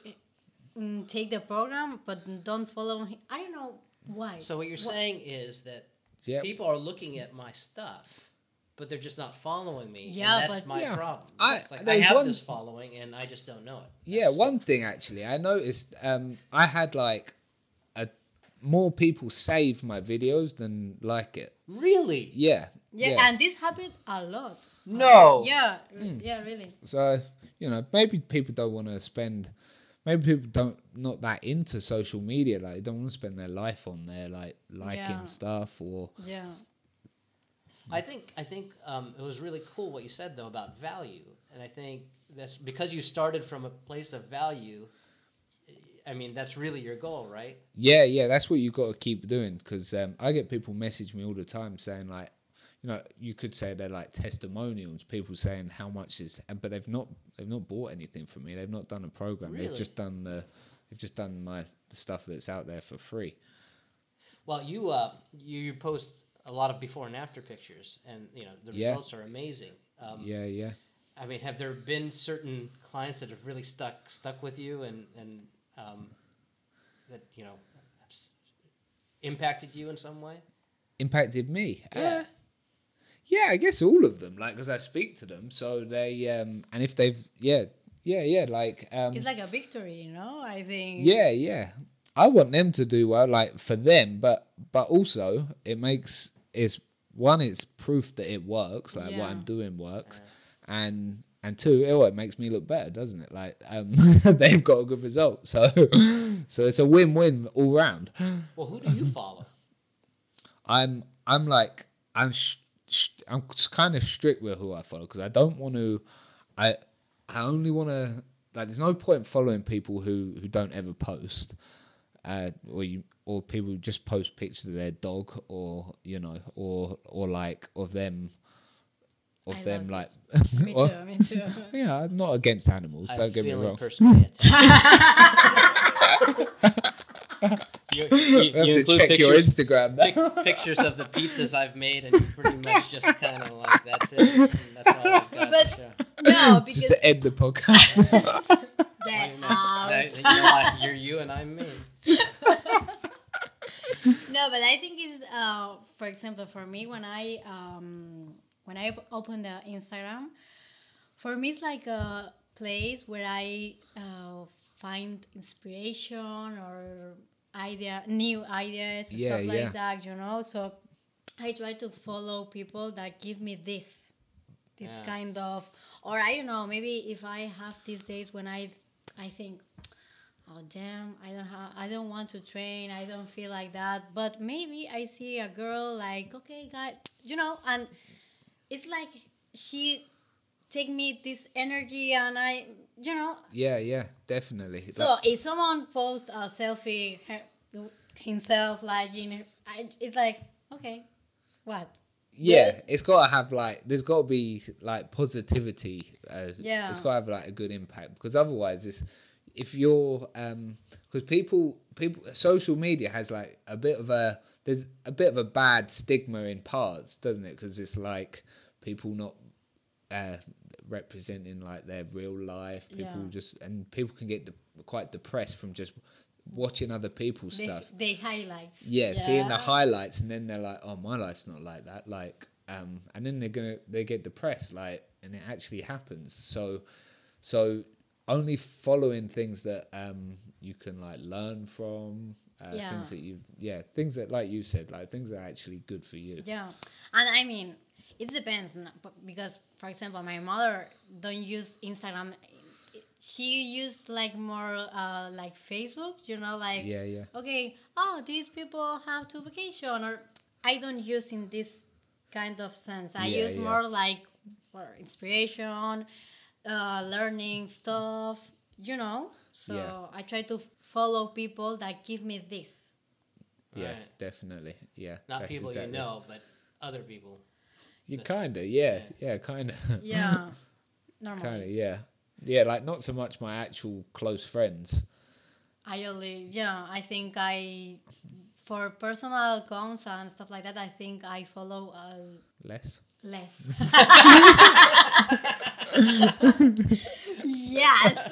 mm, take the program but don't follow him. i don't know why So what you're saying is that yeah people are looking at my stuff, but they're just not following me. Yeah, and that's but- my Yeah. problem. I- like I there's have one- this following, and I just don't know it. yeah one thing actually i noticed um i had like a more people save my videos than like it Really? yeah yeah, and this happened a lot No. yeah Hmm. yeah really So you know, maybe people don't want to spend. Maybe people don't not that into social media. Like they don't want to spend their life on there, like liking Yeah. stuff or yeah I think I think um, it was really cool what you said though about value, and I think that's because you started from a place of value. I mean, that's really your goal, right? yeah, yeah. That's what you got to keep doing because um, I get people message me all the time saying like, you know, you could say they're like testimonials. People saying how much is, but they've not they've not bought anything from me. They've not done a program. Really? They've just done the they've just done my the stuff that's out there for free. Well, you uh, you, post a lot of before and after pictures, and you know the Yeah. results are amazing. Um, Yeah, yeah. I mean, have there been certain clients that have really stuck stuck with you and and um, that you know impacted you in some way? impacted me. Yeah. Uh, yeah, I guess all of them. Like, because I speak to them, so they um, and if they've yeah, yeah, yeah, like um, it's like a victory you know i think yeah, yeah. I want them to do well, like for them, but but also it makes it's one, it's proof that it works, like what I'm doing works, and and two, oh, it makes me look better, doesn't it? Like um, they've got a good result, so so it's a win-win all round. Well, who do you follow? I'm I'm like I'm sh- sh- I'm kind of strict with who I follow because I don't want to. I I only want to like. There's no point following people who who don't ever post, uh, or you or people who just post pictures of their dog or you know or or like of them. Of I them, love like, me Well, too me too yeah, I'm not against animals. I'm don't get me feeling wrong. personally attacked. you, you, You have to include check your Instagram. now. pic- pictures of the pizzas I've made, and you pretty much just kind of like that's it. And that's all I've got But- to show. no just because to end the podcast. that you know, that, you know what, you're you and I'm me. No, but I think it's uh, for example, for me when I um, when I open the Instagram, for me it's like a place where I uh, find inspiration or idea, new ideas, Yeah, stuff yeah. like that. You know, so I try to follow people that give me this, this Yeah. kind of, or I don't know. Maybe if I have these days when I, I think, oh damn, I don't have, I don't want to train. I don't feel like that. But maybe I see a girl like, okay, guy, you know, and it's like she take me this energy and I, you know. Yeah, yeah, definitely. So Like- if someone posts a selfie himself like you know, I, it's like okay, what? yeah, it's got to have like there's got to be like positivity. Uh, Yeah. it's got to have like a good impact because otherwise, it's if you're um because people people social media has like a bit of a there's a bit of a bad stigma in parts, doesn't it? Because it's like people not uh representing like their real life. People Yeah. just and people can get de- quite depressed from just watching other people's They, stuff. they highlight. yeah, seeing the highlights and then they're like oh my life's not like that like um and then they're gonna they get depressed like and it actually happens so so only following things that um you can like learn from uh, Yeah. things that you've yeah things that like you said like things that are actually good for you Yeah, and I mean, it depends but because, for example, my mother don't use Instagram. She use like more uh, like Facebook. You know, like yeah yeah okay, oh, these people have to vacation, or I don't use in this kind of sense. I Yeah, use yeah. more like for inspiration, uh, learning stuff. You know, so Yeah. I try to follow people that give me this. yeah Right. definitely yeah Not that's people exactly- you know, but other people. You kind of yeah yeah kind of Yeah, normally. kind of yeah yeah like not so much my actual close friends I only, yeah, I think I, for personal accounts and stuff like that, I think I follow uh, less less. yes.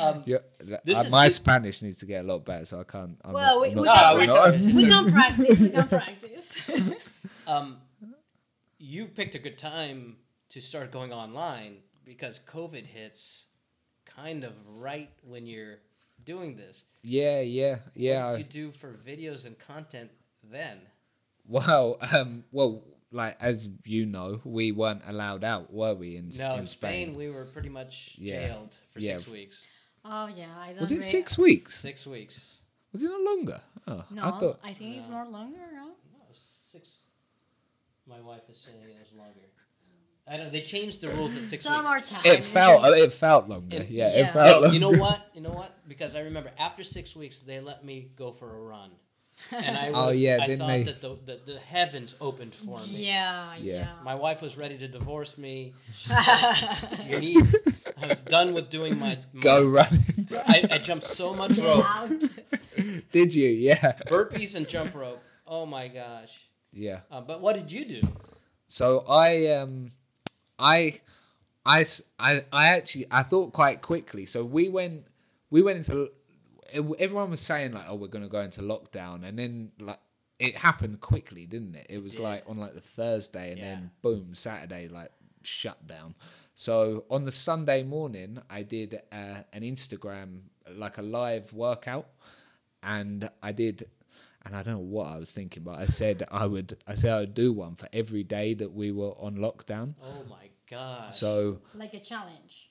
Yeah, This uh, is my good- Spanish needs to get a lot better, so I can't. I'm well, not, we, I'm we, not- Ah, can we practice. don't- we can practice. We can practice. Um, you picked a good time to start going online because COVID hits kind of right when you're doing this. yeah, yeah, yeah. What I- did you do for videos and content then? Well, um, well, like as you know, we weren't allowed out, were we? In, No, in in Spain, we were pretty much Yeah. jailed for Yeah. six weeks. oh yeah, I was it re- six weeks? Six weeks. Was it not longer? Oh, No, I thought. I think it's more longer. No. No, six. My wife is saying it was longer. I don't. They changed the rules at six Some weeks. more time. It felt. Uh, it felt longer. It- yeah, yeah. it felt. No, longer. you know what? You know what? Because I remember after six weeks, they let me go for a run, and I. Oh, was- yeah, I didn't thought they? that the, the the heavens opened for me. Yeah, Yeah. yeah. My wife was ready to divorce me. She said, "You need." I was done with doing my. my Go running. I, I jumped so much rope, Did you? Yeah, burpees and jump rope. Oh my gosh! Yeah. Uh, but what did you do? So I um I I I actually I thought quite quickly. So we went we went into everyone was saying like oh we're going to go into lockdown and then like it happened quickly, didn't it? It was did. like on like the Thursday and Yeah. then boom Saturday like shut down. So on the Sunday morning I did uh, an Instagram like a live workout and I did and I don't know what I was thinking, but I said I would I said I would do one for every day that we were on lockdown. Oh my god! So like a challenge.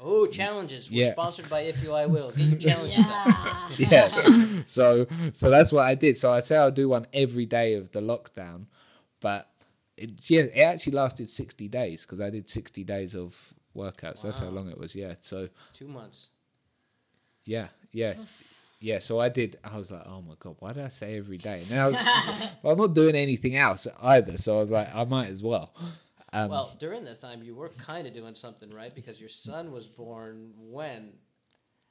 oh, challenges. We're Yeah. sponsored by ifUiWill. Get your challenges up. Yeah. yeah, so so that's what I did. So I said I'll do one every day of the lockdown, but it yeah it actually lasted sixty days because I did sixty days of workouts. That's how long it was. Yeah, so Two months. yeah, yeah. Yeah, so I did. I was like, "Oh my god, why did I say every day?" Now, but I'm not doing anything else either, so I was like, "I might as well." Um, Well, during that time, you were kind of doing something, right? Because your son was born when?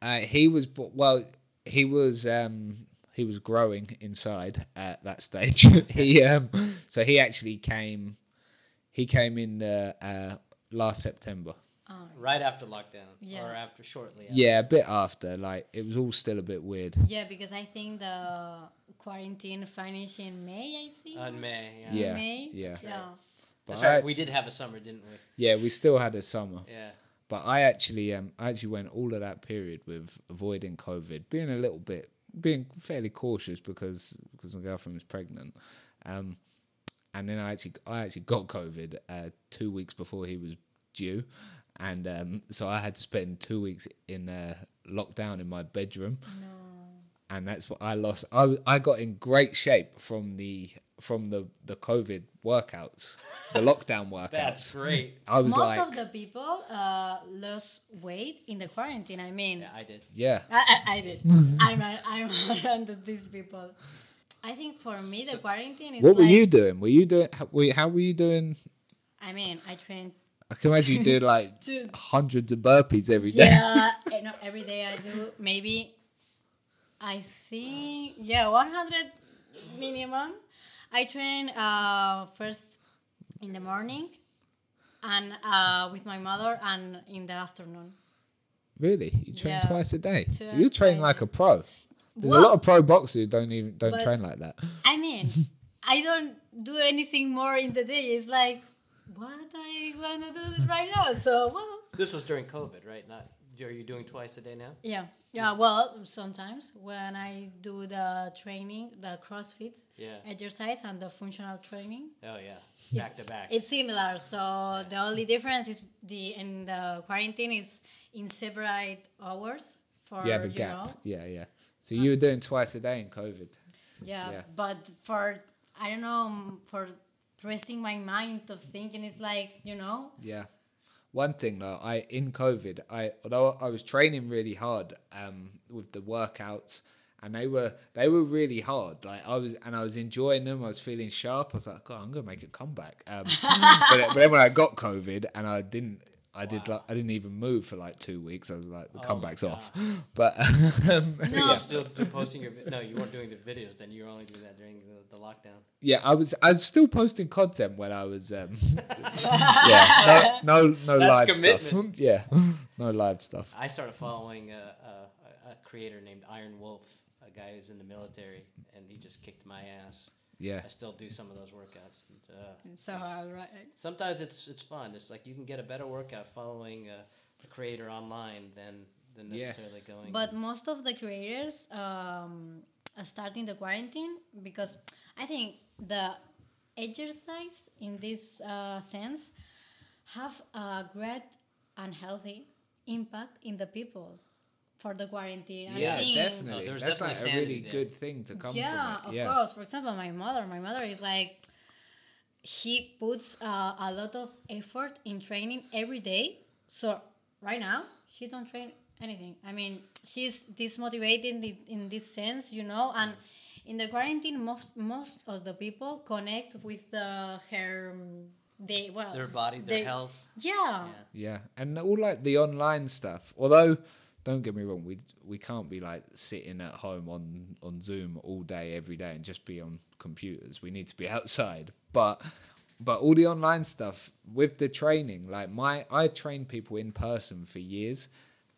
Uh, he was bo- well. He was um, he was growing inside at that stage. he um, so he actually came. He came in the uh, last September. Right after lockdown, Yeah. or after shortly. After. Yeah, a bit after. Like it was all still a bit weird. Yeah, because I think the quarantine finished in May. I think. On May. Yeah. Yeah, May. yeah. Yeah. But That's right. I- We did have a summer, didn't we? yeah, we still had a summer. Yeah. but I actually um I actually went all of that period with avoiding COVID, being a little bit being fairly cautious because because my girlfriend was pregnant. Um, and then I actually I actually got COVID uh, two weeks before he was due, and um, so I had to spend two weeks in uh, lockdown in my bedroom. And that's what I lost. I I got in great shape from the from the the COVID workouts, the lockdown workouts. That's great. I was Most like, of the people uh, lost weight in the quarantine. I mean, Yeah, I did. yeah, I, I, I did. I'm a, I'm one of these people. I think for me the quarantine is What were like, you doing? Were you doing? How were you, how were you doing? I mean, I train. I can imagine you doing like hundreds of burpees every day. Yeah, eh, no, every day I do maybe. I think yeah, 100 minimum. I train uh, first in the morning, and uh, with my mother, and in the afternoon. Really, you train Yeah. twice a day. So you train like a pro. There's a lot of pro boxers who don't even don't train like that. I mean, I don't do anything more in the day. It's like what I wanna do right now. So well, This was during COVID, right? Not are you doing twice a day now? yeah, yeah. Well, sometimes when I do the training, the CrossFit Yeah. exercise and the functional training, Oh yeah, it's- back to back. It's similar. So the only difference is the in the quarantine is in separate hours for You have a you gap. know, Yeah, yeah. So you were doing twice a day in COVID. Yeah, Yeah. but for I don't know for resting my mind of thinking, it's like you know, Yeah. One thing though, I in COVID, I although I was training really hard um, with the workouts, and they were they were really hard. Like I was, and I was enjoying them. I was feeling sharp. I was like, God, I'm gonna make a comeback. Um, but, but then when I got COVID and I didn't. I did like I didn't even move for like two weeks. I was like the Oh comeback's off, but um, No. You're still posting your vi- no, you weren't doing the videos. Then you were only doing that during the, the lockdown. yeah, I was I was still posting content when I was um, yeah no no no live stuff yeah no live stuff I started following a, a, a creator named Iron Wolf, a guy who's in the military, and he just kicked my ass. Yeah I still do some of those workouts. And, uh, so alright. sometimes it's it's fun. It's like you can get a better workout following a, a creator online than than Yeah. necessarily going. But most of the creators um, are starting the quarantine because I think the exercise in this uh, sense have a great and healthy impact in the people for the quarantine. I Yeah, think- definitely. No, there's That's definitely like a really there. good thing to come yeah, from of. Yeah, course. For example, my mother, my mother is like, she puts uh, a lot of effort in training every day. So right now, she don't train anything. I mean, she's dismotivated in, the, in this sense, you know. And in the quarantine, most most of the people connect with the her um, they well their body, their they- health. Yeah. yeah, and all like the online stuff. Although, don't get me wrong, we we can't be like sitting at home on on Zoom all day every day and just be on computers. We need to be outside, but. But all the online stuff with the training, like my, I trained people in person for years,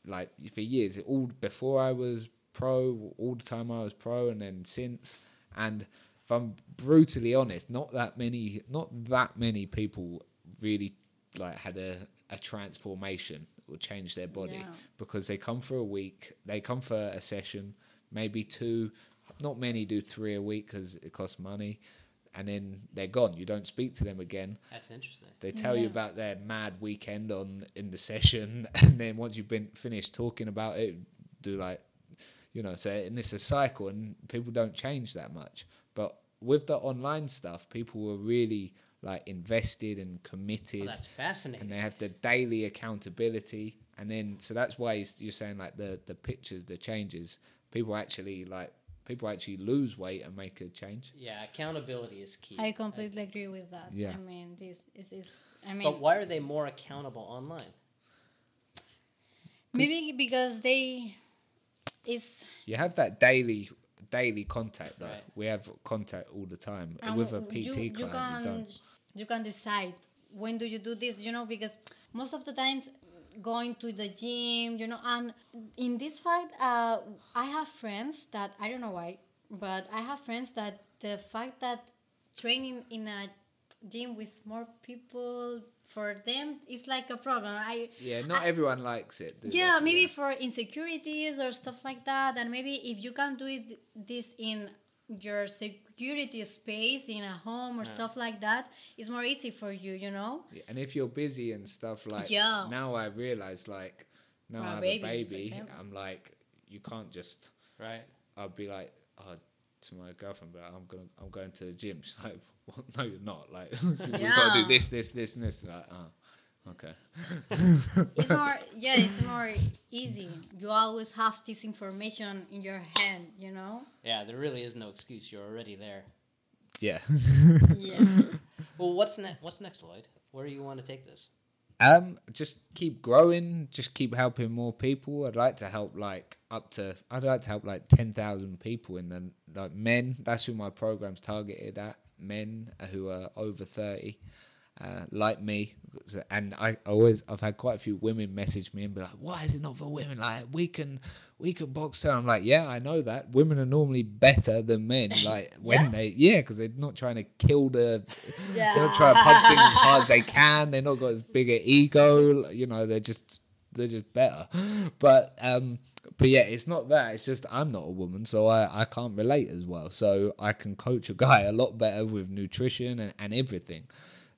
like for years. All before I was pro, all the time I was pro, and then since. And if I'm brutally honest, not that many, not that many people really like had a, a transformation or changed their body Yeah. because they come for a week, they come for a session, maybe two. Not many do three a week because it costs money, and then they're gone. You don't speak to them again. That's interesting. They tell you about their mad weekend on in the session, and then once you've been finished talking about it, do like, you know, so and it's a cycle, and people don't change that much. But with the online stuff, people were really like invested and committed, Well, that's fascinating. and they have the daily accountability, and then so that's why you're- you're saying like the the pictures, the changes, people actually like people actually lose weight and make a change. yeah, accountability is key. I completely agree with that. Yeah. I mean, this is, is I mean, But why are they more accountable online? maybe because they, it's You have that daily daily contact though. Right. We have contact all the time And with a PT you, you client. can you don't. you can decide when do you do this you know because most of the times going to the gym you know and in this fact uh, i have friends that i don't know why but i have friends that the fact that training in a gym with more people for them it's like a problem. I Yeah, not everyone likes it. do they? yeah maybe for insecurities or stuff like that and maybe if you can do it this in your security space in a home or stuff like that it's more easy for you you know Yeah, And if you're busy and stuff like Yeah. now I realize like now i have baby, a baby. I'm like you can't just Right. I'll be like, oh, to my girlfriend, but I'm gonna I'm going to the gym. She's like, well, no, you're not. Like we gotta do this, this, this, and this. Like, oh, okay. it's more yeah it's more easy you always have this information in your hand you know Yeah, there really is no excuse. You're already there. Yeah. yeah Well, what's next? What's next, Lloyd? Where do you want to take this? Um, just keep growing. Just keep helping more people. I'd like to help like up to. I'd like to help like ten thousand people in the like men. That's who my program's targeted at. Men who are over thirty, uh, like me. And I always I've had quite a few women message me and be like, "Why is it not for women? Like we can we can box." So I'm like, "Yeah, I know that. Women are normally better than men. Like when Yeah. they yeah, because they're not trying to kill the yeah. they're not trying to punch things as hard as they can. They're not got as big an ego. You know, they're just they're just better. But um, but yeah, it's not that. It's just I'm not a woman, so I I can't relate as well. So I can coach a guy a lot better with nutrition and, and everything.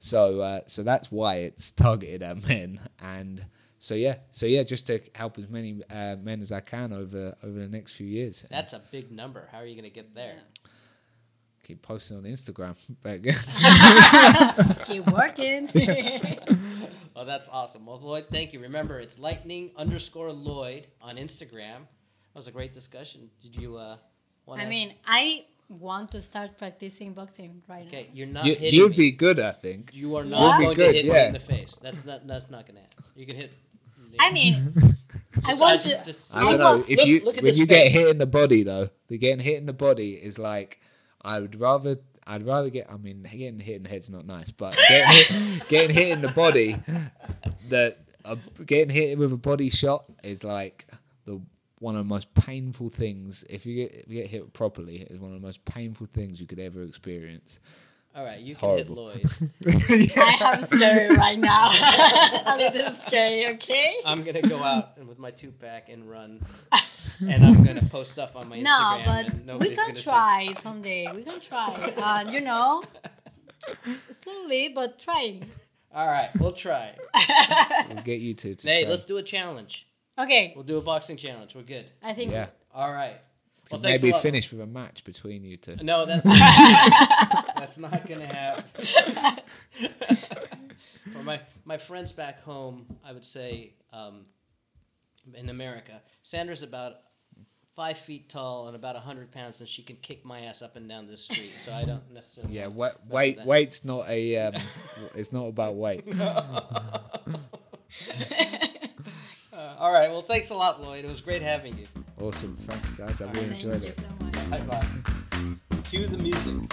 So uh, so that's why it's targeted at men and. So yeah, so yeah, just to help as many uh, men as I can over over the next few years. That's a big number. How are you going to get there? Keep posting on Instagram. Keep working well, that's awesome. Well, Lloyd, thank you. Remember, it's lightning underscore Lloyd on Instagram. That was a great discussion. Did you uh, want i mean i want to start practicing boxing right Okay, now you're not you, hitting you'd me. be good, I think. You are not going good, to hit me in the face. That's not. That's not going to happen. You can hit. i mean i want just- to just- I don't know. If look- you look at when this you get hit in the body though, the getting hit in the body is like I would rather I'd rather get I mean getting hit in the head's not nice, but getting hit, getting hit in the body the uh, getting hit with a body shot is like the one of the most painful things if you get if you get hit properly is one of the most painful things you could ever experience. All right, you can hit Horrible. Lloyd. i am scary right now a little scary okay I'm gonna go out and with my two pack and run, and I'm gonna post stuff on my no Instagram. No, but we can gonna say- try someday we can try and you know slowly but trying All right, we'll try. We'll get you to, to Hey, try. let's do a challenge. Okay We'll do a boxing challenge. We're good. i think yeah. All right. Well, thanks Maybe a lot. finish with a match between you two. No, that's that's not gonna happen. For my my friends back home, I would say um, in America, Sandra's about five feet tall and about hundred pounds, and she can kick my ass up and down the street. So I don't necessarily. Yeah, wanna wa- weight weight's not a um, it's not about weight. All right. Well, thanks a lot, Lloyd. It was great having you. Awesome. Thanks, guys. I really right. enjoyed Thank it. So bye bye. Cue the music.